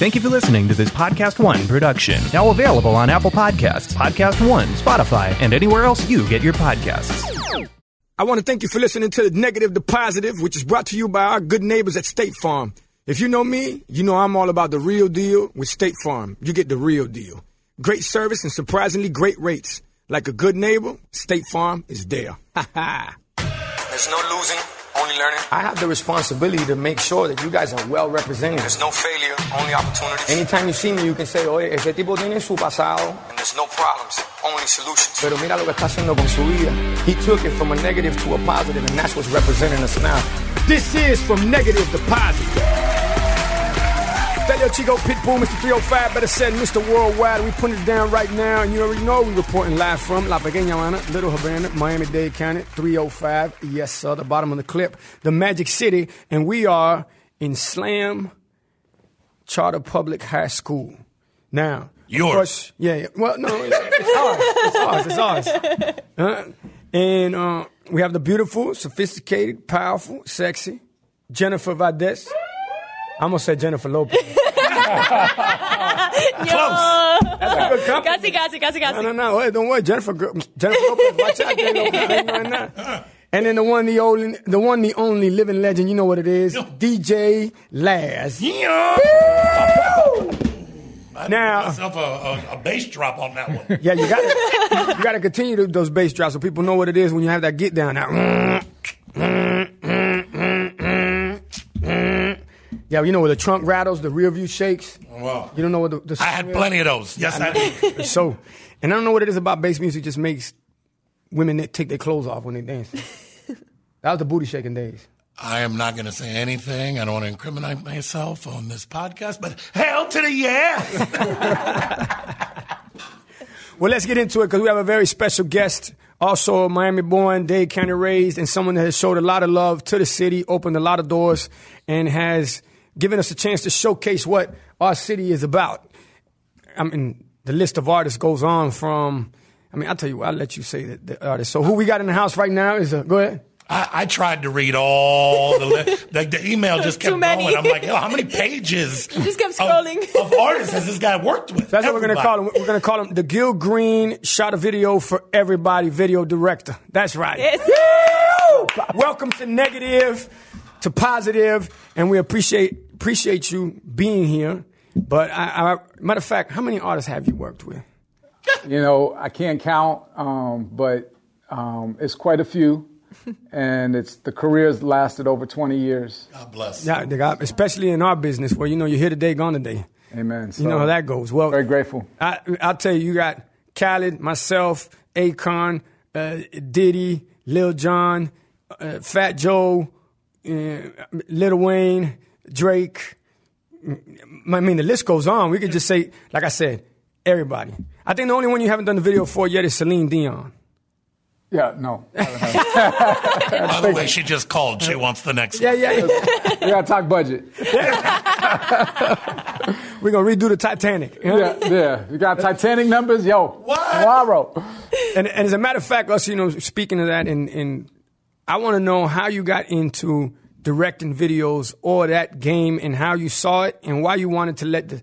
Thank you for listening to this Podcast One production. Now available on Apple Podcasts, Podcast One, Spotify, and anywhere else you get your podcasts. I want to thank you for listening to the Negative to Positive, which is brought to you by our good neighbors at State Farm. If you know me, you know I'm all about the real deal with State Farm. You get the real deal. Great service and surprisingly great rates. Like a good neighbor, State Farm is there. There's no losing, only learning. I have the responsibility to make sure that you guys are well represented. There's no failure, only opportunities. Anytime you see me, you can say, oye, ese tipo tiene su pasado. And there's no problems, only solutions. Pero mira lo que está haciendo con su vida. He took it from a negative to a positive, and that's what's representing us now. This is from negative to positive. Stelio Chico, Pitbull, Mr. 305, better said Mr. Worldwide. We putting it down right now, and you already know we reporting live from La Pequeña Habana, Little Havana, Miami-Dade County, 305. Yes, sir, the bottom of the clip, the Magic City, and we are in Slam Charter Public High School. Now, Yours. course- yeah, yeah. Well, no, it's ours. It's ours. It's ours. Uh, and uh, we have the beautiful, sophisticated, powerful, sexy Jennifer Valdez. I almost said Jennifer Lopez. That's a good company. Casi, casi, casi, casi. No, no, no. Wait, don't worry. Jennifer, Jennifer Lopez, watch out. J. Lopez, ain't doing. And then the one, the only, the one, the only living legend. You know what it is? DJ Laz. Yeah. Now- myself a, a, a bass drop on that one. Yeah, you got to you got to continue those bass drops so people know what it is when you have that get down. That. Yeah, you know where the trunk rattles, the rear view shakes. Oh, wow. You don't know what the, the I had plenty of those. Yes, I did. So, and I don't know what it is about bass music just makes women that take their clothes off when they dance. that was the booty shaking days. I am not going to say anything. I don't want to incriminate myself on this podcast, but hell to the yes. Well, let's get into it because we have a very special guest, also Miami born, Dade County raised, and someone that has showed a lot of love to the city, opened a lot of doors, and has given us a chance to showcase what our city is about. I mean, the list of artists goes on from, I mean, I'll tell you what, I'll let you say the, the artist. So, who we got in the house right now is, uh, go ahead. I, I tried to read all the li- the, the email just kept Too many. going. I'm like, yo, how many pages? Just kept scrolling. Of, artists has this guy worked with? That's what we're going to call him. We're going to call him the Gil Green shot a video for everybody video director. That's right. Yes. Woo! Welcome to negative to positive, and we appreciate appreciate you being here. But I, I, matter of fact, how many artists have you worked with? You know, I can't count, um, but um, it's quite a few, and it's the careers lasted over 20 years. God bless. Yeah, got, especially in our business where you know you're here today, gone today. Amen. You know how that goes. Well, Very grateful. I, I'll tell you, you got Khaled, myself, Akon, uh, Diddy, Lil Jon, uh, Fat Joe, uh, Lil Wayne, Drake. I mean, the list goes on. We could just say, like I said, everybody. I think the only one you haven't done the video for yet is Celine Dion. Yeah, no. By the way, she just called. She wants the next Yeah, one. yeah, yeah. we gotta talk budget. We're going to redo the Titanic. Yeah, yeah. You got Titanic numbers, yo. Tomorrow. and, and as a matter of fact, us, you know, speaking of that, and, and I want to know how you got into directing videos or that game and how you saw it and why you wanted to let the,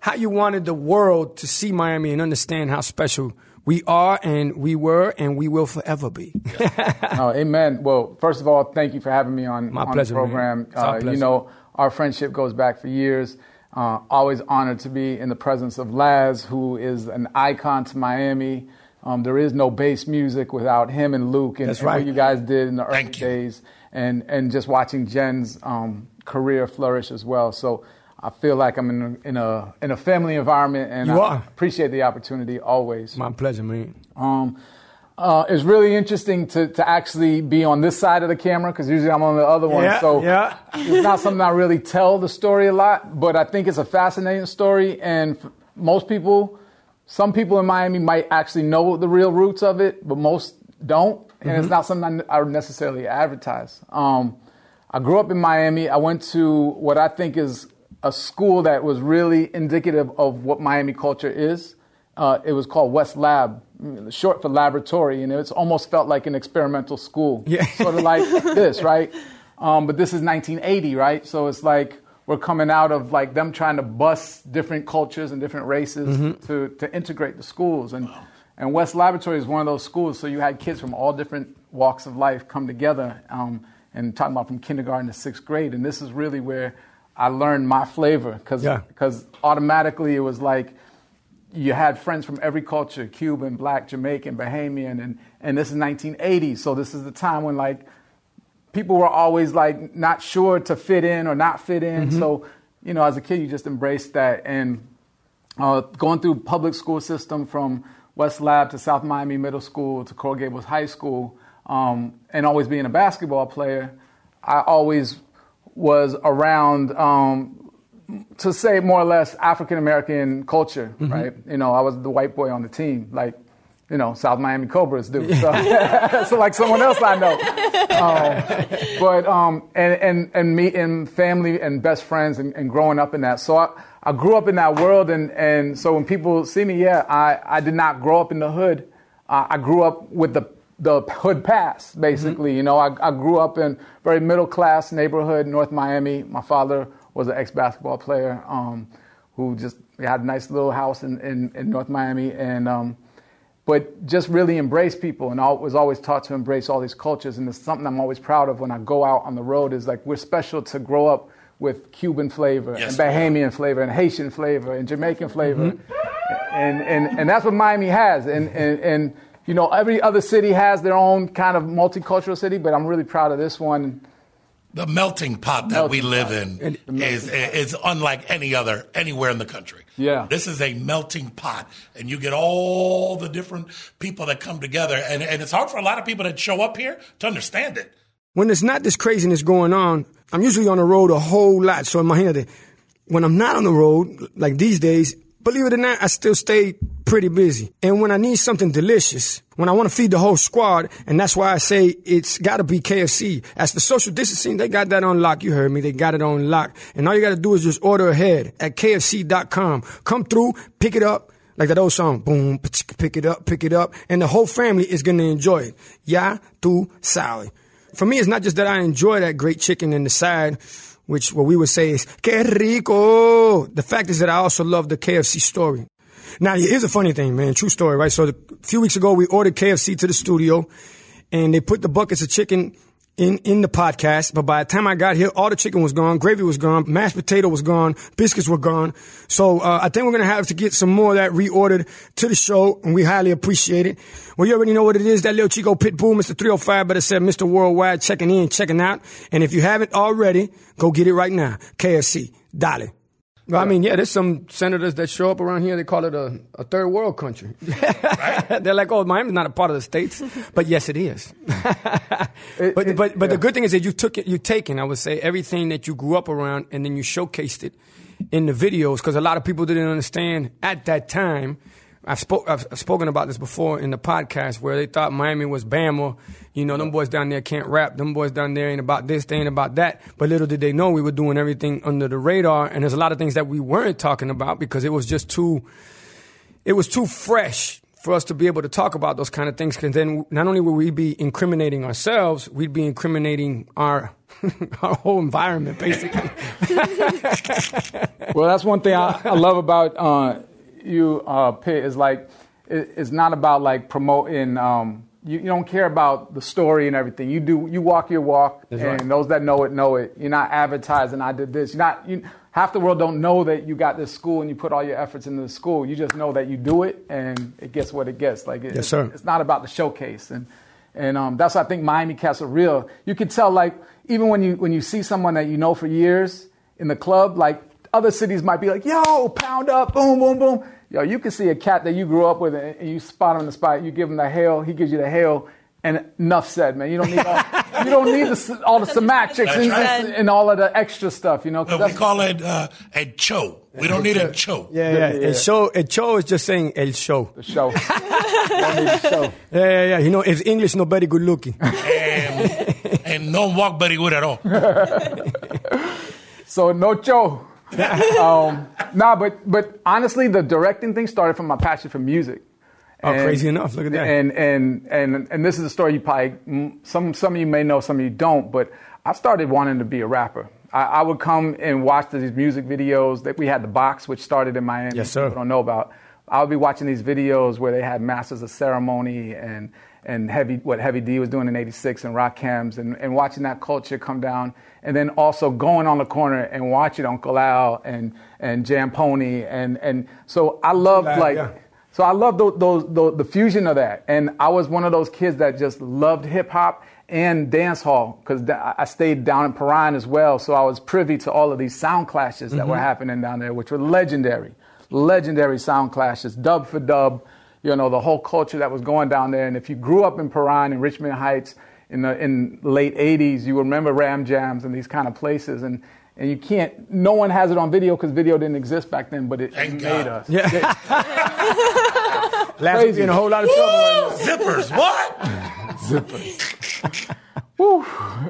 how you wanted the world to see Miami and understand how special we are and we were and we will forever be. Oh, amen. Well, first of all, thank you for having me on, My on pleasure, the man. program. It's our Uh, you know, our friendship goes back for years. Uh, always honored to be in the presence of Laz, who is an icon to Miami. Um, there is no bass music without him and Luke and, That's and what you guys did in the early Thank you. And and just watching Jen's um, career flourish as well. So. I feel like I'm in a, in a in a family environment, and You I are. appreciate the opportunity always. My pleasure, man. Um, uh, it's really interesting to, to actually be on this side of the camera because usually I'm on the other one. Yeah, so yeah. it's not something I really tell the story a lot, but I think it's a fascinating story. And f- most people, some people in Miami might actually know the real roots of it, but most don't. And Mm-hmm. it's not something I necessarily advertise. Um, I grew up in Miami. I went to what I think is a school that was really indicative of what Miami culture is. Uh, it was called West Lab, short for laboratory, and it's almost felt like an experimental school. Yeah. Sort of like this, right? Um, but this is 1980, right? So it's like we're coming out of like them trying to bust different cultures and different races Mm-hmm. to, to integrate the schools. And, and West Laboratory is one of those schools, so you had kids from all different walks of life come together um, and talking about from kindergarten to sixth grade. And this is really where I learned my flavor because Yeah. automatically it was like you had friends from every culture Cuban, black, Jamaican, Bahamian, and, and this is 1980. So this is the time when like people were always like not sure to fit in or not fit in. So, you know, as a kid, you just embraced that. And uh, going through public school system from West Lab to South Miami Middle School to Coral Gables High School, um, and always being a basketball player, I always was around, um, to say more or less, African American culture, right? You know, I was the white boy on the team, like, you know, South Miami Cobras do. So, so like someone else I know. Um, but um, and and and meeting family and best friends and, and growing up in that. So I, I grew up in that world, and and so when people see me, yeah, I I did not grow up in the hood. Uh, I grew up with the the hood pass, basically. You know, I, I grew up in very middle class neighborhood, North Miami. My father was an ex basketball player um, who just we had a nice little house in, in, in North Miami, and um, but just really embrace people and I was always taught to embrace all these cultures and it's something I'm always proud of when I go out on the road is like we're special to grow up with Cuban flavor Yes, and. Bahamian flavor and Haitian flavor and Jamaican flavor mm-hmm. and, and, and that's what Miami has and, and, and you know every other city has their own kind of multicultural city but I'm really proud of this one The melting pot that we live pot. in is is unlike any other anywhere in the country. Yeah. This is a melting pot, and you get all the different people that come together, and, and it's hard for a lot of people that show up here to understand it. When there's not this craziness going on, I'm usually on the road a whole lot. So imagínate, when I'm not on the road, like these days, believe it or not, I still stay pretty busy. And when I need something delicious, when I want to feed the whole squad, and that's why I say it's got to be KFC. As for social distancing, they got that on lock. You heard me. They got it on lock. And all you got to do is just order ahead at KFC.com. Come through, pick it up. Like that old song, boom, pick it up, pick it up, and the whole family is gonna enjoy it. Ya tu sabes. For me, it's not just that I enjoy that great chicken and the side, which what we would say is que rico. The fact is that I also love the KFC story. Now, here's a funny thing, man. True story, right? So a few weeks ago, we ordered KFC to the studio, and they put the buckets of chicken in in the podcast. But by the time I got here, all the chicken was gone, gravy was gone, mashed potato was gone, biscuits were gone. So uh, I think we're gonna have to get some more of that reordered to the show, and we highly appreciate it. Well, you already know what it is. That little Chico Pitbull, Mr. 305, but it said Mr. Worldwide, checking in, checking out. And if you haven't already, go get it right now. KFC, dale. Well, I mean, yeah, there's some senators that show up around here. They call it a, a third world country. They're like, oh, Miami's not a part of the states, but yes, it is. but it- but but the yeah. good thing is that you took it, you taken, I would say, everything that you grew up around, and then you showcased it in the videos because a lot of people didn't understand at that time. I've, spoke, I've spoken about this before in the podcast where they thought Miami was Bama. You know, them boys down there can't rap. Them boys down there ain't about this, they ain't about that. But little did they know we were doing everything under the radar. And there's a lot of things that we weren't talking about because it was just too, it was too fresh for us to be able to talk about those kind of things. Because then not only would we be incriminating ourselves, we'd be incriminating our our whole environment, basically. Well, that's one thing I, I love about uh, you, uh, Pitt, is like it, it's not about like promoting. Um, you, you don't care about the story and everything. You do. You walk your walk, That's and right. those that know it know it. You're not advertising. I did this. You're not. You, half the world don't know that you got this school and you put all your efforts into the school. You just know that you do it, and it gets what it gets. Like it, Yes, sir. It's not about the showcase, and and um, that's why I think Miami Cats are real. You can tell, like even when you when you see someone that you know for years in the club, like other cities might be like, "Yo, pound up, boom, boom, boom." Yo, you can see a cat that you grew up with, and and you spot him in the spot. You give him the hail, he gives you the hail, and enough said, man. You don't need all, you don't need the, all the semantics and, right. and all of the extra stuff, you know. 'cause But we call it uh, a cho. We don't need a cho. Yeah, yeah. Yeah. El show, el show is just saying el show. the show. the show. Yeah, yeah, yeah. You know, it's English, not very good looking. And, and don't walk very good at all. So no show. um, nah, but but honestly, the directing thing started from my passion for music. Oh, crazy enough. Look at that. And and and and this is a story you probably some some of you may know, some of you don't. But I started wanting to be a rapper. I, I, would come and watch these music videos that we had the box, which started in Miami. Yes, sir. People don't know about. I would be watching these videos where they had Masters of Ceremony and and heavy what Heavy D was doing in '86 and Rakims and, and watching that culture come down, and then also going on the corner and watching Uncle Al and and Jam Pony and and so I loved like. Yeah. So I love those, those, those, the fusion of that, and I was one of those kids that just loved hip hop and dance hall because I stayed down in Perrine as well. So I was privy to all of these sound clashes that mm-hmm. were happening down there, which were legendary legendary sound clashes, dub for dub, you know, the whole culture that was going down there. And if you grew up in Perrine and Richmond Heights in the in late 80s, you remember Ram Jams and these kind of places. And, and you can't, no one has it on video because video didn't exist back then, but it, it made us. Yeah. Crazy. in a whole lot of trouble. Right Zippers, what? Zippers. Woo.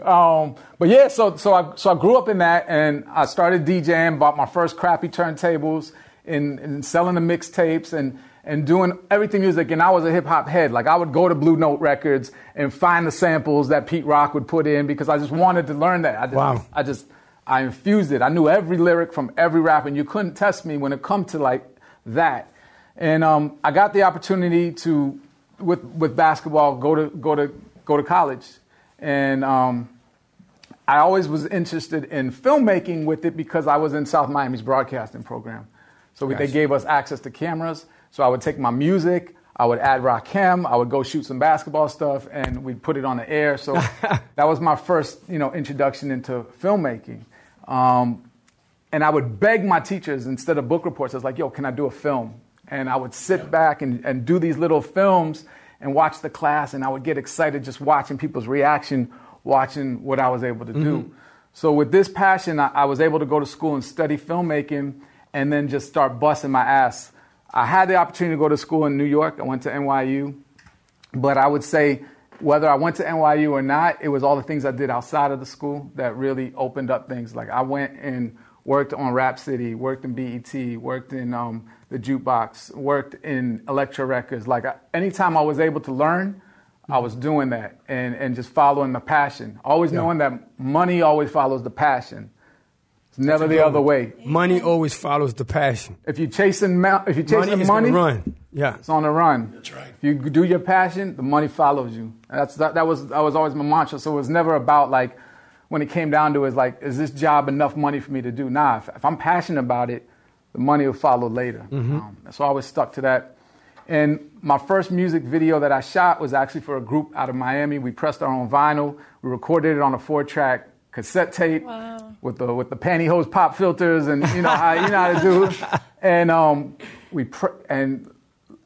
Um, but yeah, so so I so I grew up in that, and I started DJing, bought my first crappy turntables, and, and selling the mixtapes and and doing everything music. And I was a hip hop head. Like I would go to Blue Note Records and find the samples that Pete Rock would put in because I just wanted to learn that. I just, wow. I just I infused it. I knew every lyric from every rap, and you couldn't test me when it come to like that. And um, I got the opportunity to, with with basketball, go to go to go to college, and um, I always was interested in filmmaking with it because I was in South Miami's broadcasting program. So we, they gave us access to cameras. So I would take my music, I would add Rakim, I would go shoot some basketball stuff, and we'd put it on the air. So that was my first, you know, introduction into filmmaking. Um, and I would beg my teachers instead of book reports. I was like, "Yo, can I do a film?" And I would sit back and, and do these little films and watch the class, and I would get excited just watching people's reaction, watching what I was able to do. Mm-hmm. So with this passion, I, I was able to go to school and study filmmaking and then just start busting my ass. I had the opportunity to go to school in New York. I went to NYU. But I would say whether I went to NYU or not, it was all the things I did outside of the school that really opened up things. Like I went and worked on Rap City, worked in BET, worked in um, the jukebox, worked in Elektra Records. Like anytime I was able to learn, I was doing that and, and just following the passion. Always yeah. knowing that money always follows the passion. It's never the other way. Money always follows the passion. If you're chasing if you're chasing money, money run. Yeah, it's on the run. That's right. If you do your passion, the money follows you. that's that, that was that was always my mantra. So it was never about like when it came down to it, is like, is this job enough money for me to do? Nah, if, if I'm passionate about it, the money will follow later. Mm-hmm. Um, so I always stuck to that. And my first music video that I shot was actually for a group out of Miami. We pressed our own vinyl. We recorded it on a four track cassette tape wow. with the with the pantyhose pop filters and you know how you know how to do. And um, we pr- and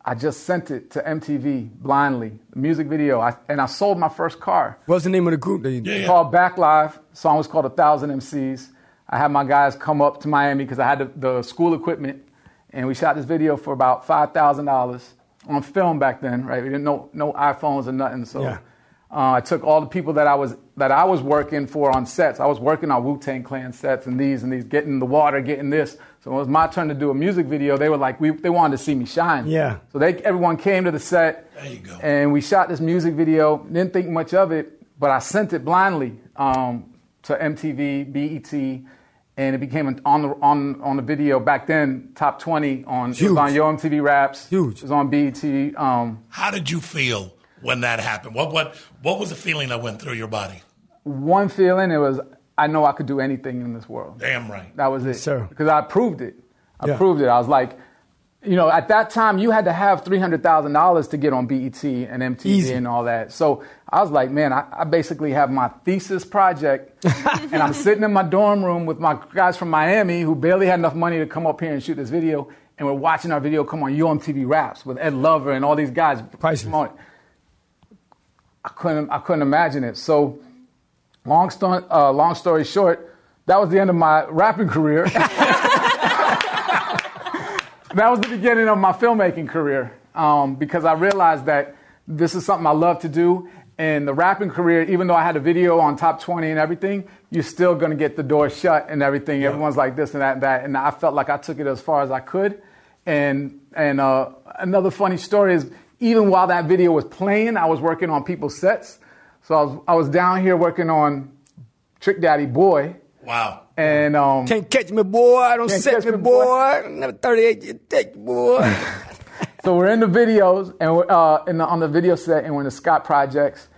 I just sent it to MTV blindly, the music video, I, and I sold my first car. What's the name of the group that you did? Yeah, Called Back Live. Song was called A Thousand MCs. I had my guys come up to Miami because I had the, the, school equipment, and we shot this video for about five thousand dollars on film back then. Right, we didn't know no iPhones or nothing, so. Yeah uh, I took all the people that I was that I was working for on sets. I was working on Wu Tang Clan sets and these and these, getting the water, getting this. So when it was my turn to do a music video, they were like, we, they wanted to see me shine. Yeah. So they everyone came to the set. There you go. And we shot this music video. Didn't think much of it, but I sent it blindly um, to MTV, BET, and it became on the on on the video back then top 20 on Huge. on Yo MTV Raps. Huge. It was on BET. Um, How did you feel? When that happened? What what what was the feeling that went through your body? One feeling it was I know I could do anything in this world. Damn right. That was it. Sir. Because I proved it. I yeah. proved it. I was like, you know, at that time you had to have three hundred thousand dollars to get on BET and MTV Easy. and all that. So I was like, man, I, I basically have my thesis project, and I'm sitting in my dorm room with my guys from Miami who barely had enough money to come up here and shoot this video, and we're watching our video come on Yo MTV Raps with Ed Lover and all these guys. Priceless. I couldn't, I couldn't imagine it. So, long story, uh, long story short, that was the end of my rapping career. that was the beginning of my filmmaking career um, because I realized that this is something I love to do. And the rapping career, even though I had a video on top 20 and everything, you're still going to get the door shut and everything. Yeah. Everyone's like this and that and that. And I felt like I took it as far as I could. And, and uh, another funny story is even while that video was playing, I was working on people's sets. So I was, I was down here working on Trick Daddy Boy, Wow. And um, Can't catch me, boy. I Don't Can't set me, me, boy. Never 38 you take, boy. so we're in the videos and we're uh, in the, on the video set, and we're in the Scott Projects.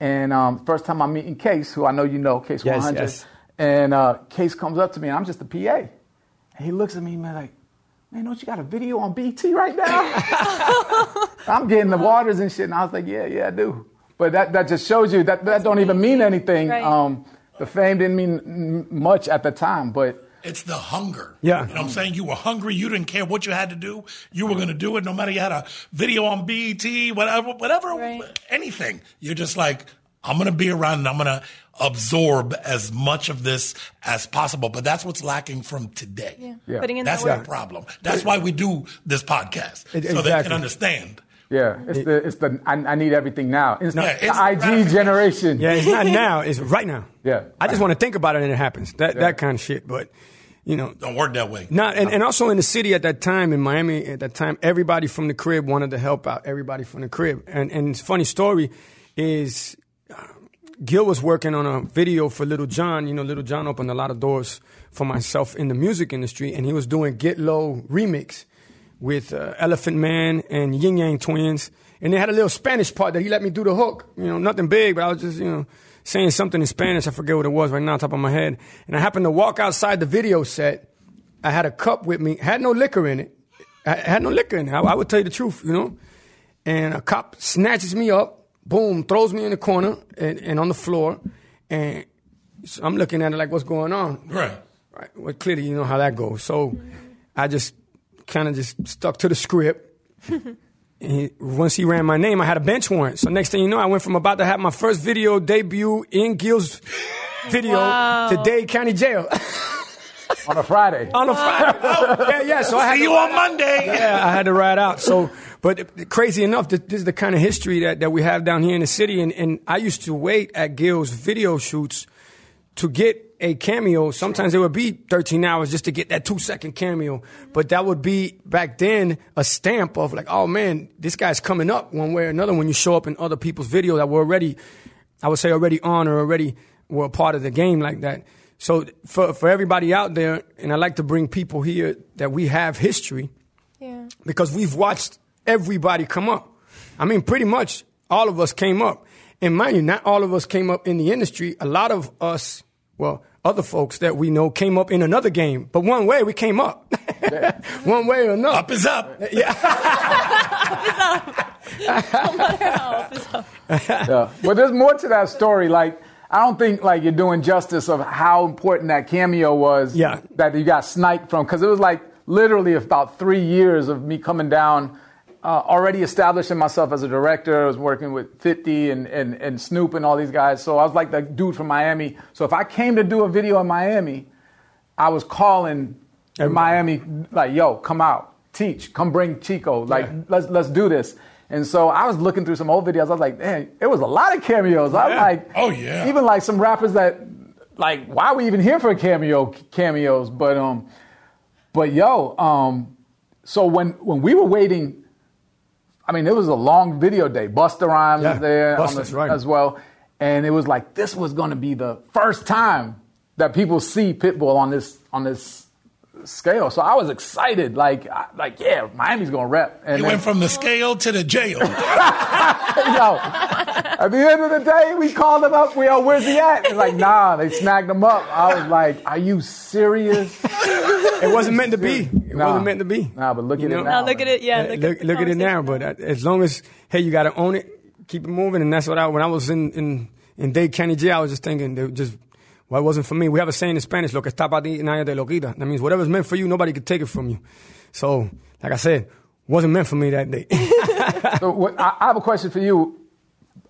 And um, first time I'm meeting Case, who I know you know, Case Yes, 100. yes. And uh, Case comes up to me, and I'm just the PA. And he looks at me, man, like, man, don't you got a video on BT right now? I'm getting the waters and shit, and I was like, yeah, yeah, I do. But that, that just shows you that that don't even mean anything. Right. Um, the fame didn't mean much at the time, but It's the hunger. Yeah. You know what I'm saying? You were hungry. You didn't care what you had to do. You were going to do it no matter you had a video on BET, whatever, whatever, Right. anything. You're just like, I'm going to be around and I'm going to absorb as much of this as possible. But that's what's lacking from today. Yeah. Yeah. Putting in That's that the work. problem. That's why we do this podcast. It- So they exactly. can understand. yeah, it's the it's the I, I need everything now. It's Yeah, the it's IG generation. yeah, it's not now. It's right now. Yeah. I just want to think about it and it happens. That that kind of shit. But you know, Don't work that way. Not and, and also in the city at that time in Miami at that time, everybody from the crib wanted to help out everybody from the crib. And and funny story is Gil was working on a video for Lil Jon. You know, Lil Jon opened a lot of doors for myself in the music industry, and he was doing Get Low remix with uh, Elephant Man and Ying Yang Twins, and they had a little Spanish part that he let me do the hook. You know, nothing big, but I was just you know saying something in Spanish. I forget what it was right now, on top of my head. And I happened to walk outside the video set. I had a cup with me, had no liquor in it. I had no liquor in it. I, I would tell you the truth, you know. And a cop snatches me up, boom, throws me in the corner and, and on the floor, and so I'm looking at it like, what's going on? Right. Right. Well, clearly you know how that goes. So I just kind of just stuck to the script. And he, once he ran my name, I had a bench warrant. So next thing you know, I went from about to have my first video debut in Gil's video Wow. to Dade County Jail on a Friday. on a Friday. yeah, yeah. So I had See to you on Monday. yeah, I had to ride out. So, but crazy enough, this, this is the kind of history that, that we have down here in the city. And, and I used to wait at Gil's video shoots to get a cameo. Sometimes it would be 13 hours just to get that two second cameo. But that would be back then a stamp of like, oh man, this guy's coming up one way or another when you show up in other people's video that were already, I would say already on or already were a part of the game like that. So for, for everybody out there, and I like to bring people here that we have history Yeah. because we've watched everybody come up. I mean, pretty much all of us came up. And mind you, not all of us came up in the industry. A lot of us, well, other folks that we know came up in another game. But one way we came up. one way or another. Up is up. Yeah. Up is up. Yeah. But there's more to that story. Like, I don't think like you're doing justice of how important that cameo was. Yeah. That you got sniped from because it was like literally about three years of me coming down, uh, already establishing myself as a director. I was working with 50 and, and, and Snoop and all these guys. So I was like the dude from Miami. So if I came to do a video in Miami, I was calling Everybody. Miami like, yo, come out, teach, come bring Chico, like Yeah. let's let's do this. And so I was looking through some old videos. I was like, man, it was a lot of cameos. I was like, Oh, yeah. even like some rappers that, like, why are we even here for cameo cameos? But um, but yo, um, so when when we were waiting, I mean, it was a long video day. Busta Rhymes Yeah, was there on Busta's the- right. as well, and it was like this was going to be the first time that people see Pitbull on this on this scale. So I was excited, like I, like yeah, Miami's going to rep. And You then- went from the scale to the jail. Yo, at the end of the day, we called him up. We all, where's he at? He's like, nah, they snagged him up. I was like, are you serious? It wasn't meant to be. It Nah. wasn't meant to be. Nah, but look You at know? it now. Now look at it. Yeah. Yeah, Look, look, at look at it now, but uh, as long as hey, you got to own it, keep it moving, and that's what I when I was in in in Dade County Jail, I was just thinking, they just well, it wasn't for me. We have a saying in Spanish, "Lo que está para ti, nadie te lo quita." That means whatever's meant for you, nobody can take it from you. So, like I said, wasn't meant for me that day. So what, I, I have a question for you.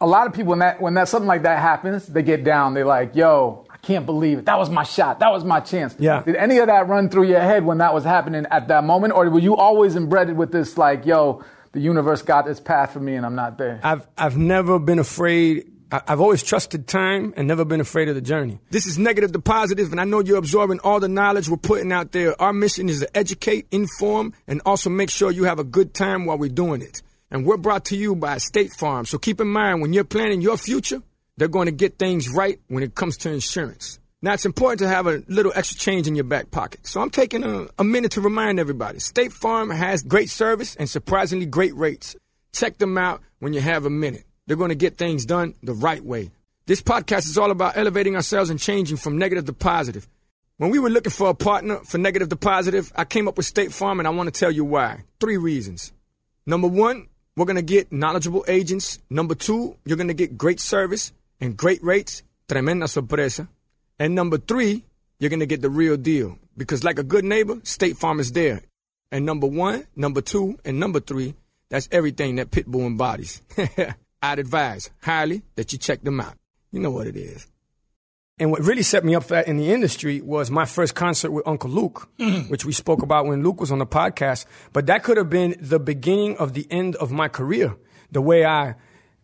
A lot of people, when that when that something like that happens, they get down. They're like, "Yo, I can't believe it. That was my shot. That was my chance." Yeah. Did any of that run through your head when that was happening at that moment, or were you always embedded with this, like, "Yo, the universe got this path for me, and I'm not there"? I've I've never been afraid. I- I've always trusted time and never been afraid of the journey. This is negative to positive, and I know you're absorbing all the knowledge we're putting out there. Our mission is to educate, inform, and also make sure you have a good time while we're doing it. And we're brought to you by State Farm. So keep in mind when you're planning your future, they're going to get things right when it comes to insurance. Now, it's important to have a little extra change in your back pocket. So I'm taking a, a minute to remind everybody State Farm has great service and surprisingly great rates. Check them out when you have a minute. They're going to get things done the right way. This podcast is all about elevating ourselves and changing from negative to positive. When we were looking for a partner for negative to positive, I came up with State Farm and I want to tell you why. Three reasons. Number one, we're going to get knowledgeable agents. Number two, you're going to get great service and great rates. Tremenda sorpresa. And number three, you're going to get the real deal. Because like a good neighbor, State Farm is there. And number one, number two, and number three, that's everything that Pitbull embodies. I'd advise highly that you check them out. You know what it is. And what really set me up in the industry was my first concert with Uncle Luke, Mm-hmm. which we spoke about when Luke was on the podcast. But that could have been the beginning of the end of my career. The way I,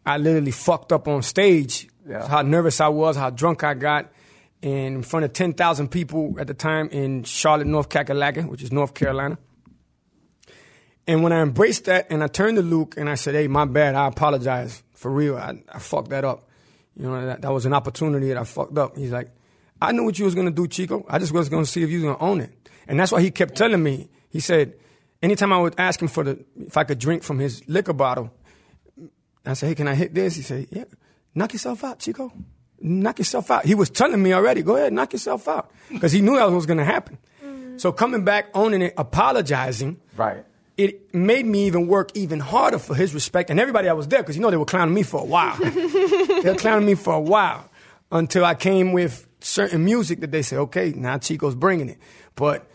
I literally fucked up on stage, Yeah. how nervous I was, how drunk I got, and in front of 10,000 people at the time in Charlotte, North Kakalaka, which is North Carolina. And when I embraced that and I turned to Luke and I said, hey, my bad, I apologize. For real, I, I fucked that up. You know, that, that was an opportunity that I fucked up. He's like, I knew what you was gonna do, Chico. I just was gonna see if you was gonna own it. And that's why he kept telling me. He said, anytime I would ask him for the, if I could drink from his liquor bottle, I said, hey, can I hit this? He said, yeah, knock yourself out, Chico. Knock yourself out. He was telling me already, go ahead, knock yourself out. Because he knew that was gonna happen. Mm. So coming back, owning it, apologizing, Right. It made me even work even harder for his respect and everybody that was there because you know they were clowning me for a while. they were clowning me for a while until I came with certain music that they said, okay, now Chico's bringing it. But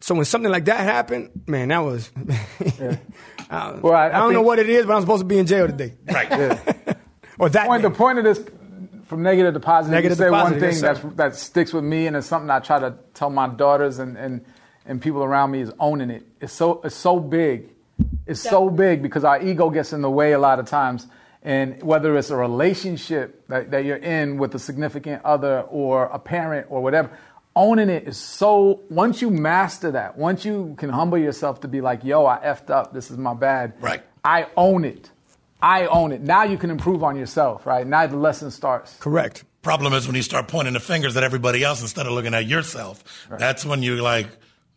so when something like that happened, man, that was. I, Well, I- I I don't know what it is, but I'm supposed to be in jail today. Right. or that. point, the point of this, from negative to positive, Negative you to say positive, one thing sir. that's, that sticks with me, and it's something I try to tell my daughters and, and, and people around me is owning it. It's so, it's so big. It's so big because our ego gets in the way a lot of times. And whether it's a relationship that, that you're in with a significant other or a parent or whatever, owning it is so, once you master that, once you can humble yourself to be like, yo, I effed up, this is my bad. Right. I own it. I own it. Now you can improve on yourself, right? Now the lesson starts. Correct. Problem is when you start pointing the fingers at everybody else instead of looking at yourself. That's when you're like,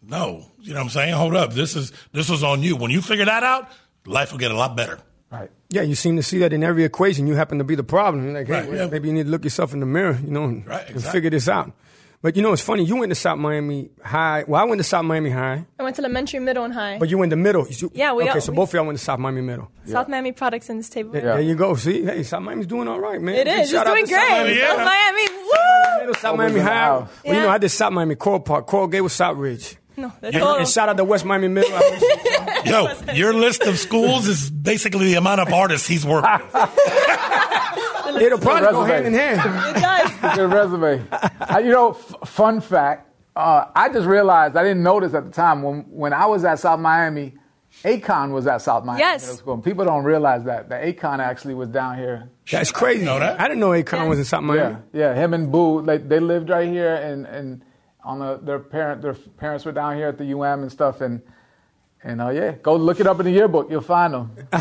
no, you know what I'm saying? Hold up, this is this was on you. When you figure that out, life will get a lot better. Right. Yeah, you seem to see that in every equation. You happen to be the problem. You're like, hey, Right, yeah. maybe you need to look yourself in the mirror, you know, and, Right, and figure this out. But you know, it's funny. You went to South Miami High. Well, I went to South Miami High, I went to elementary, middle, and high. but you went to middle. You- Yeah, we Okay, all- so we- both of y'all went to South Miami Middle. South Miami products in this table. There- There you go. See, hey, South Miami's doing all right, man. It Big is. It's shout out doing to South Miami. great. yeah. South Miami. Woo! Middle, South Miami High. house. Well, you know, Yeah. I did South Miami Coral Park. Coral Gate was South Ridge. No, de And, todo. and shout out to West Miami Middle. I Yo, your list of schools is basically the amount of artists he's worked with. It'll probably go hand in hand. It does. Good resume. Uh, you know, f- fun fact. Uh, I just realized I didn't notice at the time when when I was at South Miami, Akon was at South Miami Yes. Middle School. And people don't realize that that Akon actually was down here. That's crazy. know that? I didn't know Akon was in South Miami. Yeah, yeah. Him and Bu, they, they lived right here, and and on the, their parent their parents were down here at the UM and stuff, and and uh, yeah, go look it up in the yearbook, you'll find them.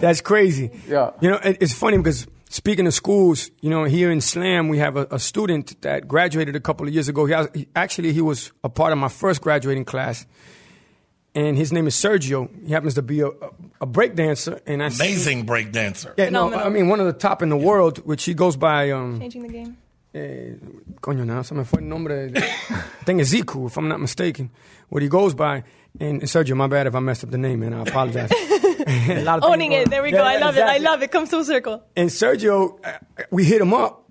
That's crazy. Yeah. You know, it- it's funny because speaking of schools, you know, here in Slam, we have a, a student that graduated a couple of years ago. He, he actually he was a part of my first graduating class, and his name is Sergio. He happens to be a, a, a break dancer, and I Amazing break dancer. Yeah, no, Phenomenal. I mean one of the top in the world, which he goes by. Um, Changing the game. Eh, coño, now se me fue el nombre. de- I think it's Ziku, if I'm not mistaken. What he goes by. And Sergio, my bad if I messed up the name, man. I apologize. A lot of Owning things it. There we Yeah, go. I love exactly. it. I love it. Comes full circle. And Sergio, uh, we hit him up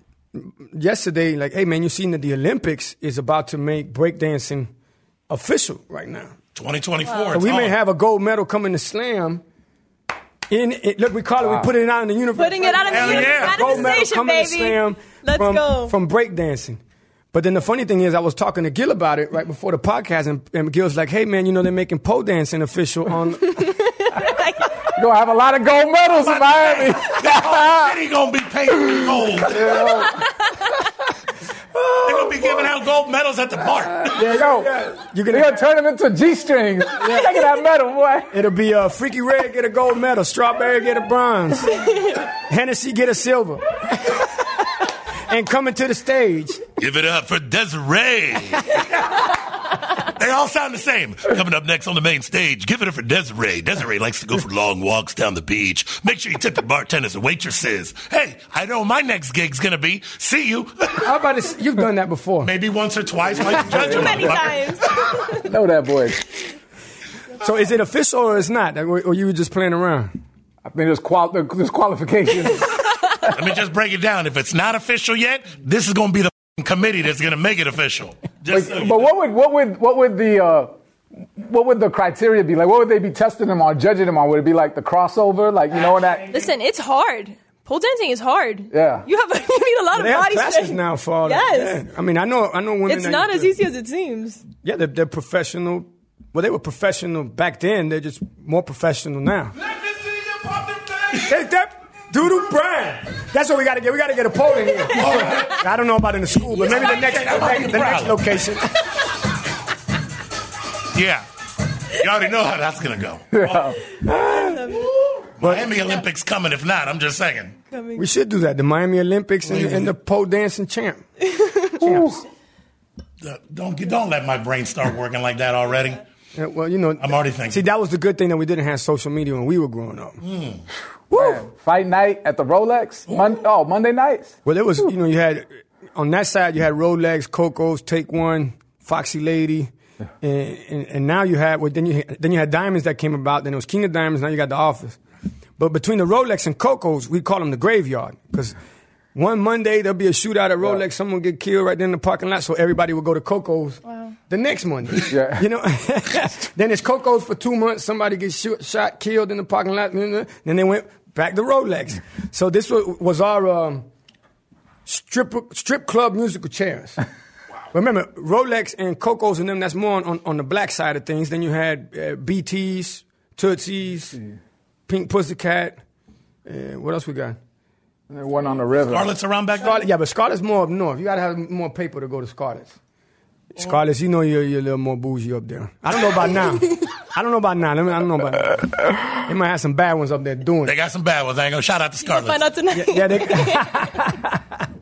yesterday, like, hey man, you seen that the Olympics is about to make breakdancing official right now. 2024. So we may on. have a gold medal coming to slam. In it, look, we call it, we put it out in the universe. Putting it out in the universe. yeah. gold medal Manifestation, coming to slam Let's from, go. from breakdancing. But then the funny thing is, I was talking to Gil about it right before the podcast, and, and Gil's like, "Hey man, you know they're making pole dancing official on." You're gonna have a lot of gold medals in Miami. City gonna be paid in gold. They're gonna be giving out gold medals at the bar. There you go. You're They're gonna, gonna turn them into G strings. Look at that medal, boy. it'll be uh, Freaky Red get a gold medal, Strawberry get a bronze, Hennessy get a silver. and coming to the stage. Give it up for Desiree. they all sound the same. Coming up next on the main stage, give it up for Desiree. Desiree likes to go for long walks down the beach. Make sure you tip the bartenders and waitresses. Hey, I know my next gig's gonna be. See you. How about this? You've done that before. Maybe once or twice. Why you judge Too many times. know that boy. So is it official or it's not? Or, or you were just playing around? I think there's, qual- there's qualifications. Let me just break it down. If it's not official yet, this is gonna be the committee that's gonna make it official. Just so but know. what would what would what would the uh, what would the criteria be like? What would they be testing them on, judging them on? Would it be like the crossover, like you know that? Listen, it's hard. Pole dancing is hard. Yeah. You have you need a lot of They have body classes strength. now for all. Yes. Yeah. I mean, I know, I know women. It's not as to- easy as it seems. Yeah, they're, they're professional. Well, they were professional back then. They're just more professional now. Let me see you pop them things. Hey, that Doodoo That's what we got to get. We got to get a pole in here. I don't know about in the school, but maybe the next, the next, the next location. Yeah. You already know how that's gonna go. Miami Olympics coming. If not, I'm just saying. We should do that. The Miami Olympics and, and the pole dancing champ. Champs. Uh, Don't don't let my brain start working like that already. Yeah, well, you know, I'm already thinking. See, that was the good thing that we didn't have social media when we were growing up. Man, fight night at the Rolex. Mon- oh, Monday nights. Well, it was, you know, you had on that side you had Rolex, Cocos, Take One, Foxy Lady, and, and, and now you had well, then you then you had Diamonds that came about. Then it was King of Diamonds. Now you got the Office. But between the Rolex and Cocos, we call them the graveyard because one Monday there'll be a shootout at Rolex. Someone get killed right there in the parking lot, so everybody would go to Cocos. The next Monday, Yeah. you know, then it's Cocos for two months. Somebody gets shoot, shot, killed in the parking lot. Then they went back to Rolex. So this was, was our um, strip strip club musical chairs. Remember, Rolex and Cocos and them, that's more on, on, on the black side of things. Then you had uh, BTs, Tootsies, Pink Pussycat. Uh, what else we got? And then one on the river. Scarlett's around back then. Scarlet, yeah, but Scarlet's more up north. You got to have more paper to go to Scarlett's. Scarlett's, you know you're, you're a little more bougie up there. I don't know about now. I don't know about nine. Let me, I don't know about They might have some bad ones up there doing They it. got some bad ones. I ain't gonna shout out to You'll find out Scarlett. tonight. Yeah, they,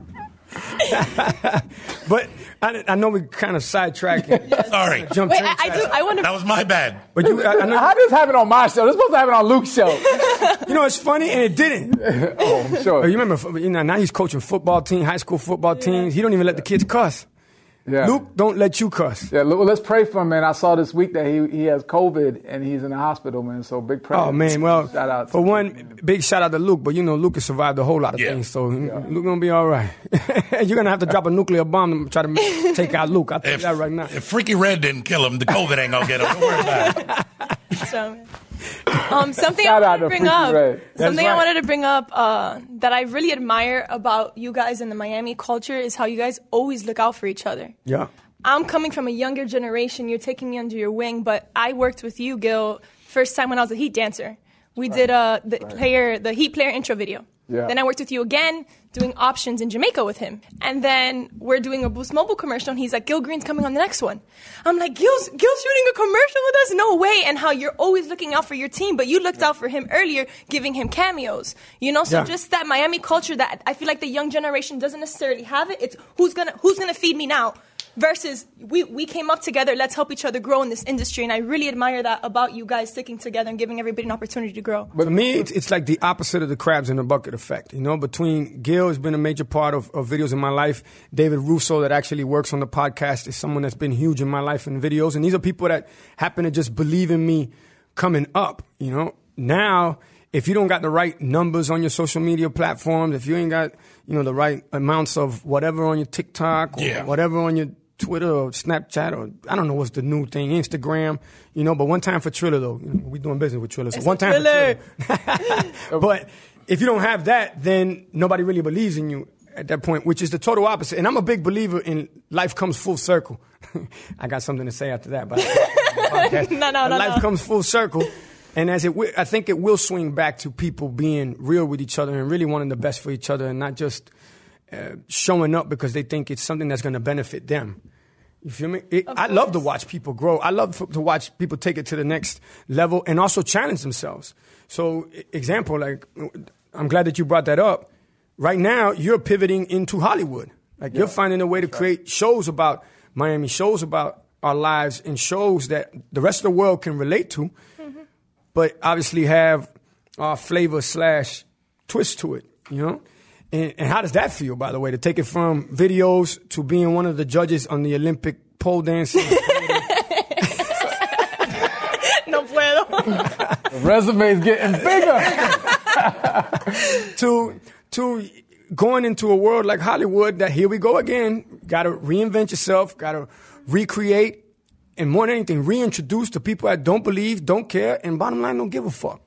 but I, I know we kind of sidetracked. Sorry, Jump Wait, train I, I do. I want that was my bad. But you, I, I know, How does this happen on my show? This supposed to happen on Luke's show. you know, it's funny, and it didn't. oh, I'm Oh, sure. you remember, you know, now he's coaching football team, high school football teams. He don't even let the kids cuss. Yeah. Luke don't let you cuss. Yeah, well, let's pray for him, man. I saw this week that he, he has COVID and he's in the hospital, man. So big prayer. Oh man, well, shout out. for one, big shout out to Luke. But you know, Luke has survived a whole lot of Yeah. things, so Luke gonna be all right. You're gonna have to drop a nuclear bomb to try to take out Luke. I'll tell you If, that right now. if Freaky Red didn't kill him, the COVID ain't gonna get him. Don't worry about it. So, um, something Shout I wanted to to bring up. Ray. Something right. I wanted to bring up uh, that I really admire about you guys in the Miami culture is how you guys always look out for each other. Yeah. I'm coming from a younger generation. You're taking me under your wing, but I worked with you, Gil, first time when I was a Heat dancer. We did uh, the player, the Heat player intro video. Yeah. Then I worked with you again, doing options in Jamaica with him. And then we're doing a Boost Mobile commercial, and he's like, Gil Green's coming on the next one. I'm like, Gil's, Gil's shooting a commercial with us? No way. And how you're always looking out for your team, but you looked out for him earlier, giving him cameos. You know, so Yeah. just that Miami culture that I feel like the young generation doesn't necessarily have it. It's who's gonna who's gonna feed me now versus we, we came up together let's help each other grow in this industry and i really admire that about you guys sticking together and giving everybody an opportunity to grow But to me, it's, it's like the opposite of the crabs in the bucket effect. You know, between Gil has been a major part of, of videos in my life. David Russo, that actually works on the podcast, is someone that's been huge in my life in videos. And these are people that happen to just believe in me coming up. You know, now if you don't got the right numbers on your social media platforms, if you ain't got you know the right amounts of whatever on your TikTok or Yeah. whatever on your Twitter or Snapchat or I don't know what's the new thing, Instagram, you know. But one time for Triller though, you know, we doing business with Triller. So one time Triller. for Triller. but if you don't have that, then nobody really believes in you at that point, which is the total opposite. And I'm a big believer in life comes full circle. I got something to say after that, but No, no, no, life no. comes full circle. And as it, I think it will swing back to people being real with each other and really wanting the best for each other, and not just uh, showing up because they think it's something that's going to benefit them. You feel me? It, I love to watch people grow. I love f- to watch people take it to the next level and also challenge themselves. So, example, like, I'm glad that you brought that up. right now you're pivoting into Hollywood. Like you're finding a way to create shows about Miami, shows about our lives, and shows that the rest of the world can relate to, but obviously have our flavor slash twist to it. You know. And, and how does that feel, by the way, to take it from videos to being one of the judges on the Olympic pole dancing? No puedo. The resume's getting bigger. to to going into a world like Hollywood that here we go again. Got to reinvent yourself. Got to recreate, and more than anything, reintroduce to people that don't believe, don't care, and bottom line, don't give a fuck.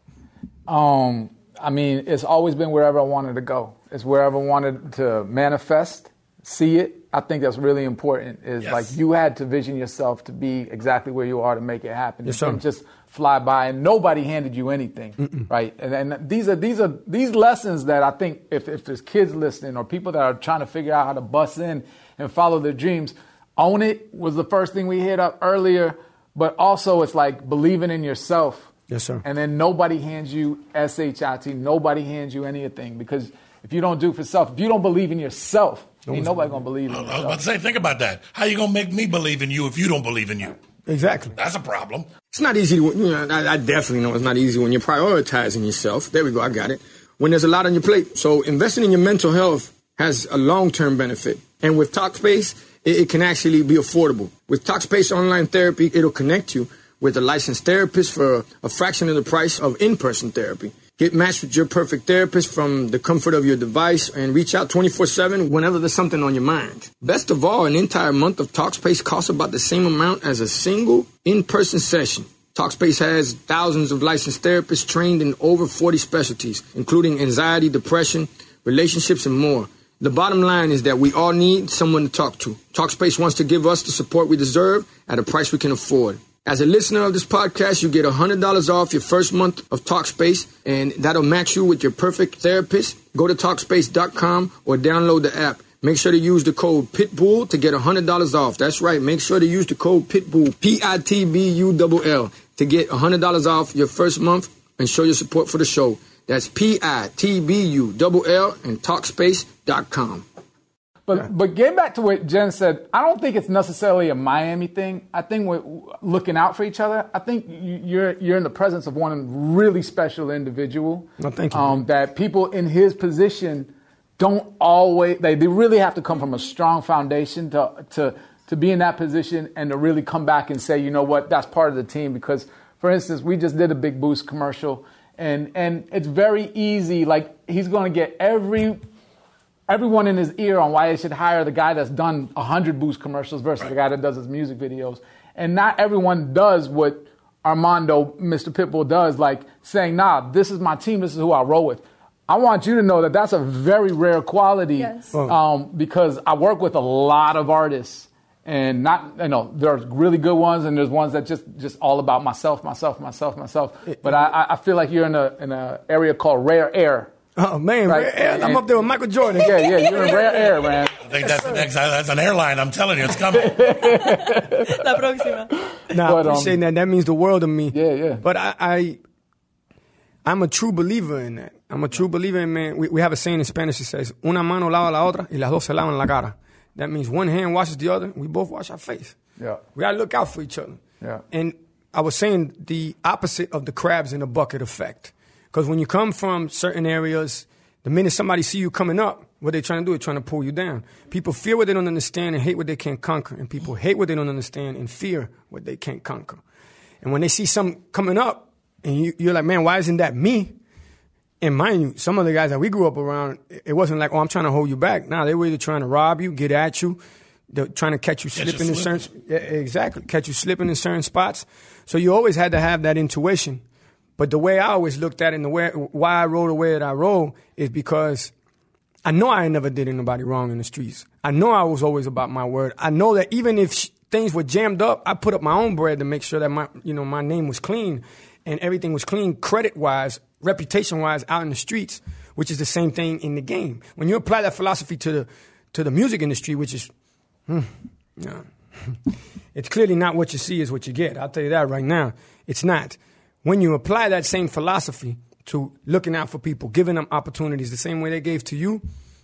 Um, I mean, it's always been wherever I wanted to go. It's wherever I wanted to manifest, see it. I think that's really important. Is Yes. like you had to vision yourself to be exactly where you are to make it happen. Yes, You sir. just fly by and nobody handed you anything, right? And, and these are these are these lessons that I think if if there's kids listening or people that are trying to figure out how to bust in and follow their dreams, own it was the first thing we hit up earlier. But also, it's like believing in yourself. Yes, sir. And then nobody hands you SHIT. Nobody hands you anything because if you don't do it for self, if you don't believe in yourself, ain't nobody gonna believe in you. I was about to say, think about that. How you gonna make me believe in you if you don't believe in you? Exactly. That's a problem. It's not easy to, you know, I, I definitely know it's not easy when you're prioritizing yourself. There we go, I got it. When there's a lot on your plate. So investing in your mental health has a long-term benefit. And with Talkspace, it, it can actually be affordable. With Talkspace Online Therapy, it'll connect you with a licensed therapist for a fraction of the price of in-person therapy. Get matched with your perfect therapist from the comfort of your device and reach out 24 7 whenever there's something on your mind. Best of all, an entire month of Talkspace costs about the same amount as a single in person session. Talkspace has thousands of licensed therapists trained in over 40 specialties, including anxiety, depression, relationships, and more. The bottom line is that we all need someone to talk to. Talkspace wants to give us the support we deserve at a price we can afford. As a listener of this podcast, you get $100 off your first month of Talkspace, and that'll match you with your perfect therapist. Go to Talkspace.com or download the app. Make sure to use the code PITBULL to get $100 off. That's right. Make sure to use the code PITBULL, P-I-T-B-U-L-L, to get $100 off your first month and show your support for the show. That's P-I-T-B-U-L-L and Talkspace.com. But but getting back to what Jen said, I don't think it's necessarily a Miami thing. I think we're looking out for each other. I think you- you're you're in the presence of one really special individual. Well, thank you, Um, that people in his position don't always they, they really have to come from a strong foundation to to to be in that position and to really come back and say, you know what, that's part of the team. Because for instance, we just did a big boost commercial and and it's very easy. Like he's gonna get every everyone in his ear on why they should hire the guy that's done 100 boost commercials versus the guy that does his music videos. And not everyone does what Armando, Mr. Pitbull, does, like saying, nah, this is my team, this is who I roll with. I want you to know that that's a very rare quality Yes. um, because I work with a lot of artists. And not, you know, there's really good ones, and there's ones that just, just all about myself, myself, myself, myself. But I, I- I feel like you're in a, in a area called rare air. Oh man, Right. man, I'm up there with Michael Jordan. Yeah, yeah, you're in rare air, man. I think that's the next. That's an airline. I'm telling you, it's coming. La próxima. Nah, But, I um, appreciate that. That means the world to me. Yeah, yeah. But I, I, I'm a true believer in that. I'm a true believer in man. We, we have a saying in Spanish that says, "Una mano lava la otra y las dos se lavan la cara." That means one hand washes the other. We both wash our face. Yeah. We gotta look out for each other. Yeah. And I was saying the opposite of the crabs in a bucket effect. Because when you come from certain areas, the minute somebody see you coming up, what they're trying to do is trying to pull you down. People fear what they don't understand and hate what they can't conquer. And people hate what they don't understand and fear what they can't conquer. And when they see some coming up, and you, you're like, man, why isn't that me? And mind you, some of the guys that we grew up around, it wasn't like, oh, I'm trying to hold you back. Nah, they were either trying to rob you, get at you, they're trying to catch you Catch you slipping in certain, yeah, exactly, catch you slipping in certain spots. So you always had to have that intuition. But the way I always looked at it and the way, why I roll the way that I roll is because I know I never did anybody wrong in the streets. I know I was always about my word. I know that even if sh- things were jammed up, I put up my own bread to make sure that my, you know, my name was clean and everything was clean, credit wise, reputation wise, out in the streets, which is the same thing in the game. When you apply that philosophy to the to the music industry, which is, hmm, it's clearly not what you see is what you get. I'll tell you that right now. It's not. When you apply that same philosophy to looking out for people, giving them opportunities the same way they gave to you,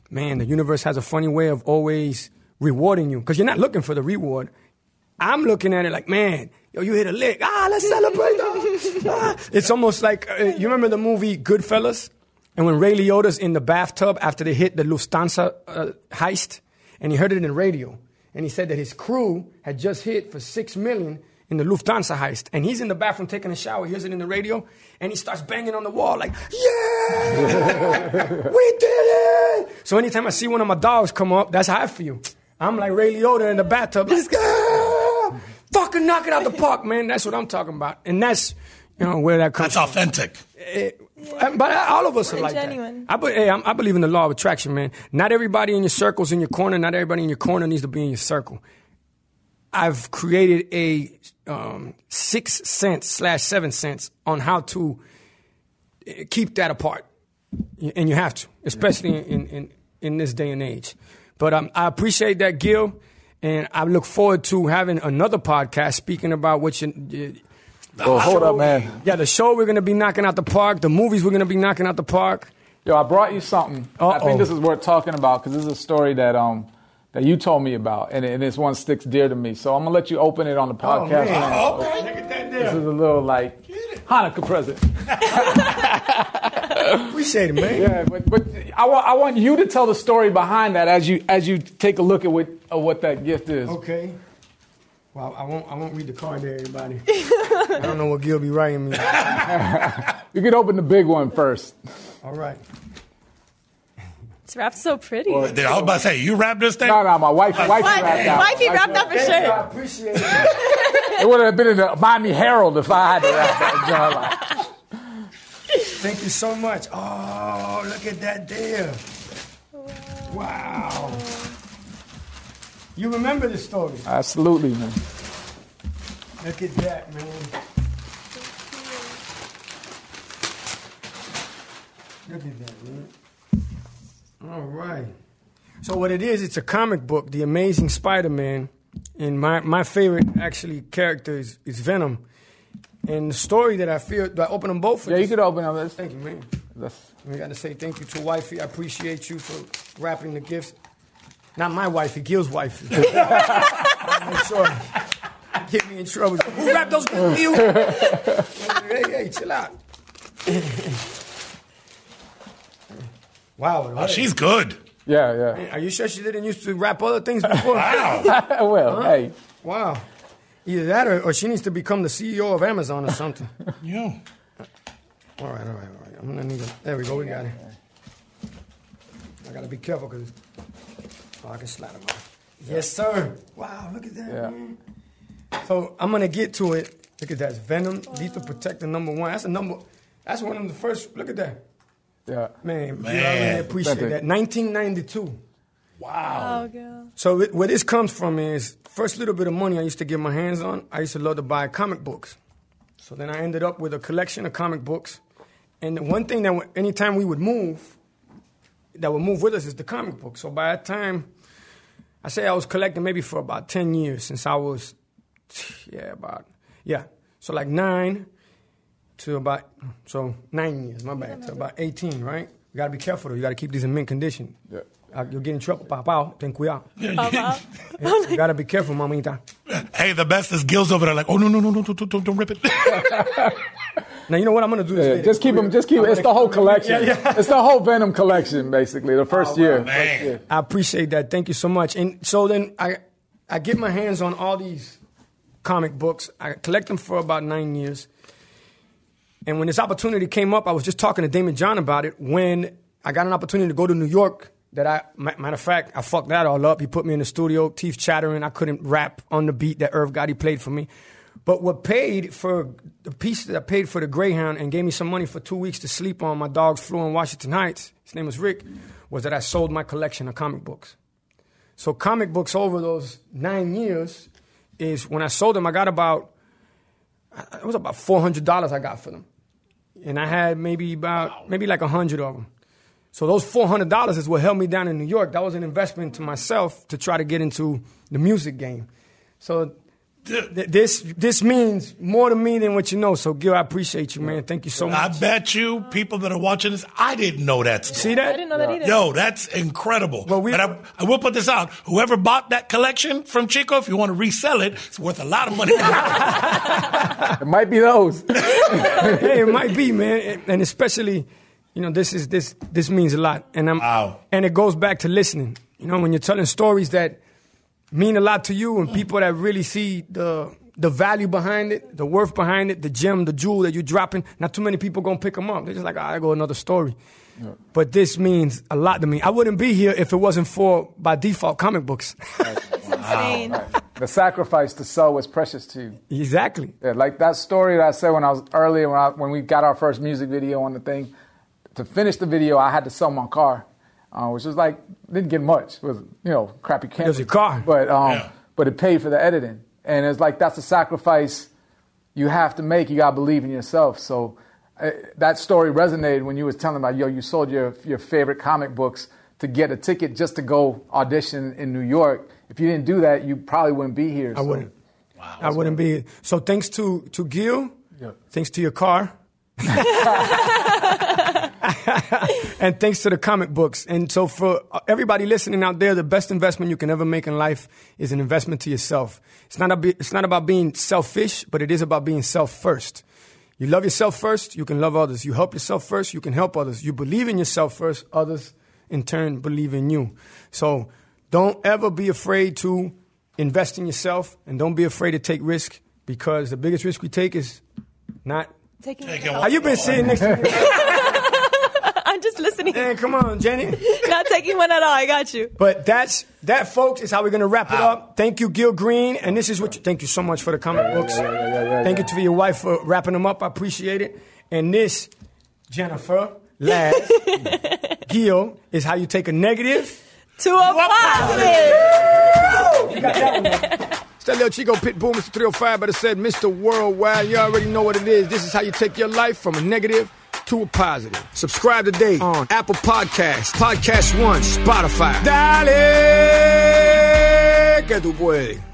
man, the universe has a funny way of always rewarding you because you're not looking for the reward. I'm looking at it like, man, yo, you hit a lick. Ah, let's celebrate. ah. It's almost like, uh, you remember the movie Goodfellas? And when Ray Liotta's in the bathtub after they hit the Lufthansa uh, heist, and he heard it in the radio, and he said that his crew had just hit for six million in the Lufthansa heist, and he's in the bathroom taking a shower, hears it in the radio, and he starts banging on the wall like, "Yeah, we did it!" So anytime I see one of my dogs come up, that's how I feel. I'm like Ray Liotta in the bathtub, like, "Ah, fucking knock it out the park, man. That's what I'm talking about, and that's you know where that comes. That's from. authentic. Uh, But all of us are Very like genuine. that. I, be- hey, I'm- I believe in the law of attraction, man. Not everybody in your circle's in your corner. Not everybody in your corner needs to be in your circle. I've created a um, six cents slash seven cents on how to uh, keep that apart, and you have to, especially in in, in this day and age. But um, I appreciate that, Gil, and I look forward to having another podcast speaking about what you. Oh, hold up, man. Yeah, the show we're gonna be knocking out the park. The movies we're gonna be knocking out the park. Yo, I brought you something. I Uh-oh. think this is worth talking about because this is a story that um that you told me about, and, and this one sticks dear to me. So I'm gonna let you open it on the oh, podcast. man. Oh, okay. Look at that This is a little like Hanukkah present. Appreciate it, man. Yeah, but, but I, want, I want you to tell the story behind that as you as you take a look at what at what that gift is. Okay. Well, I won't. I won't read the card to everybody. I don't know what Gil be writing me. You could open the big one first. All right. It's wrapped so pretty. Dude, I was about to say, you wrap this thing? No, no, my wife, wife wrapped out. Wifey wrapped up his Thank you. I appreciate it. It would have been in the Miami Herald if I had to wrap that. John. Thank you so much. Oh, look at that there. Wow. You remember this story? absolutely, man. Look at that, man. Look at that, man. All right. So what it is, it's a comic book, The Amazing Spider-Man, and my my favorite actually character is, is Venom. And the story that I feel, do I open them both? for Yeah, you could open them. this. Thank you, man. That's, We got to say thank you to wifey. I appreciate you for wrapping the gifts. Not my wifey, Gil's wifey. Make sure get me in trouble. Who wrapped those gifts for you? hey, hey, chill out. wow. Oh, she's good. yeah, yeah. Are you sure she didn't used to wrap other things before? Wow. well, hey, wow. Either that or, or she needs to become the CEO of Amazon or something. yeah. All right, all right, all right. I'm gonna need a, there we go. We got it. I gotta be careful because oh, I can slide them off. Yes, sir. Wow, look at that. Yeah. Man. So I'm gonna get to it. Look at that. It's Venom, Lethal Protector number one. That's a number. That's one of the first. Look at that. Yeah. Man, Man. I really appreciate Thank that. 1992. Oh, girl. So it, where this comes from is first little bit of money I used to get my hands on. I used to love to buy comic books. So then I ended up with a collection of comic books. And the one thing that w- anytime we would move, that would move with us is the comic book. So by that time, I say I was collecting maybe for about ten years since I was, yeah, about yeah. So like nine to about so nine years. My bad. To about eighteen, right? You gotta be careful though. You gotta keep these in mint condition. Yeah. Uh, you'll get in trouble, papá. Ten cuidado. Papa. You gotta be careful, mamita. Hey, the best is Gil's over there like, oh, no, no, no, no, don't, don't, don't rip it. Now you know what I'm gonna do. This Yeah, just keep them. Just keep. I'm It's the whole collection. Yeah, yeah. It's the whole Venom collection, basically. The first year. man. First year. I appreciate that. Thank you so much. And so then I I get my hands on all these comic books. I collect them for about nine years. And when this opportunity came up, I was just talking to Daymond John about it. When I got an opportunity to go to New York, that I matter of fact, I fucked that all up. He put me in the studio, teeth chattering. I couldn't rap on the beat that Irv Gotti played for me. But what paid for the piece that I paid for the Greyhound and gave me some money for two weeks to sleep on my dog's floor in Washington Heights, his name was Rick, was that I sold my collection of comic books. So comic books over those nine years is when I sold them, I got about uh, it was about four hundred dollars I got for them, and I had maybe about maybe like a hundred of them. So those four hundred dollars is what held me down in New York. That was an investment to myself to try to get into the music game. So this this means more to me than what you know. So, Gil, I appreciate you, man. Thank you so much. I bet you people that are watching this, I didn't know that story. See I that? didn't know that either. Yo, that's incredible. Well, we- and I, I will put this out. Whoever bought that collection from Chico, if you want to resell it, it's worth a lot of money. It might be those. hey, it might be, man, And- and especially, you know, this is this this means a lot, and I'm, Wow. and it goes back to listening. You know, when you're telling stories that mean a lot to you, and people that really see the the value behind it, the worth behind it, the gem, the jewel that you're dropping. Not too many people gonna pick them up. They're just like, "Ah, I go another story. But this means a lot to me. I wouldn't be here if it wasn't for by default comic books. It's insane. the sacrifice to sell was precious to you. exactly. Yeah, like that story that I said when I was earlier when I, when we got our first music video on the thing. To finish the video, I had to sell my car, uh, which was like didn't get much. It was you know crappy camera. was your car. but um, Yeah. but it paid for the editing, and it's like that's a sacrifice you have to make. You gotta believe in yourself. So uh, that story resonated when you was telling about yo, you sold your your favorite comic books to get a ticket just to go audition in New York. If you didn't do that, you probably wouldn't be here. I wouldn't. I wouldn't be. So thanks to to Gil, Yeah. thanks to your car, and thanks to the comic books. And so for everybody listening out there, the best investment you can ever make in life is an investment to yourself. It's not a, it's not about being selfish, but it is about being self first. You love yourself first, you can love others. You help yourself first, you can help others. You believe in yourself first, others in turn believe in you. So don't ever be afraid to invest in yourself and don't be afraid to take risk because the biggest risk we take is not. Taking Taking How you been sitting next to me? I'm just listening. Man, come on, Jenny. Not taking one at all. I got you. But that's that, folks, is how we're gonna wrap it up. Thank you, Gil Green, and this is what. You, thank you so much for the comic books. thank you to your wife for wrapping them up. I appreciate it. And this, Jennifer, Laz, Gil, is how you take a negative. To a positive. You got that one. man. It's that little Chico Pitbull, Mr. 305, but it said Mr. Worldwide. You already know what it is. This is how you take your life from a negative to a positive. Subscribe today on Apple Podcasts, Podcast One, Spotify. Dale, que tú puedes.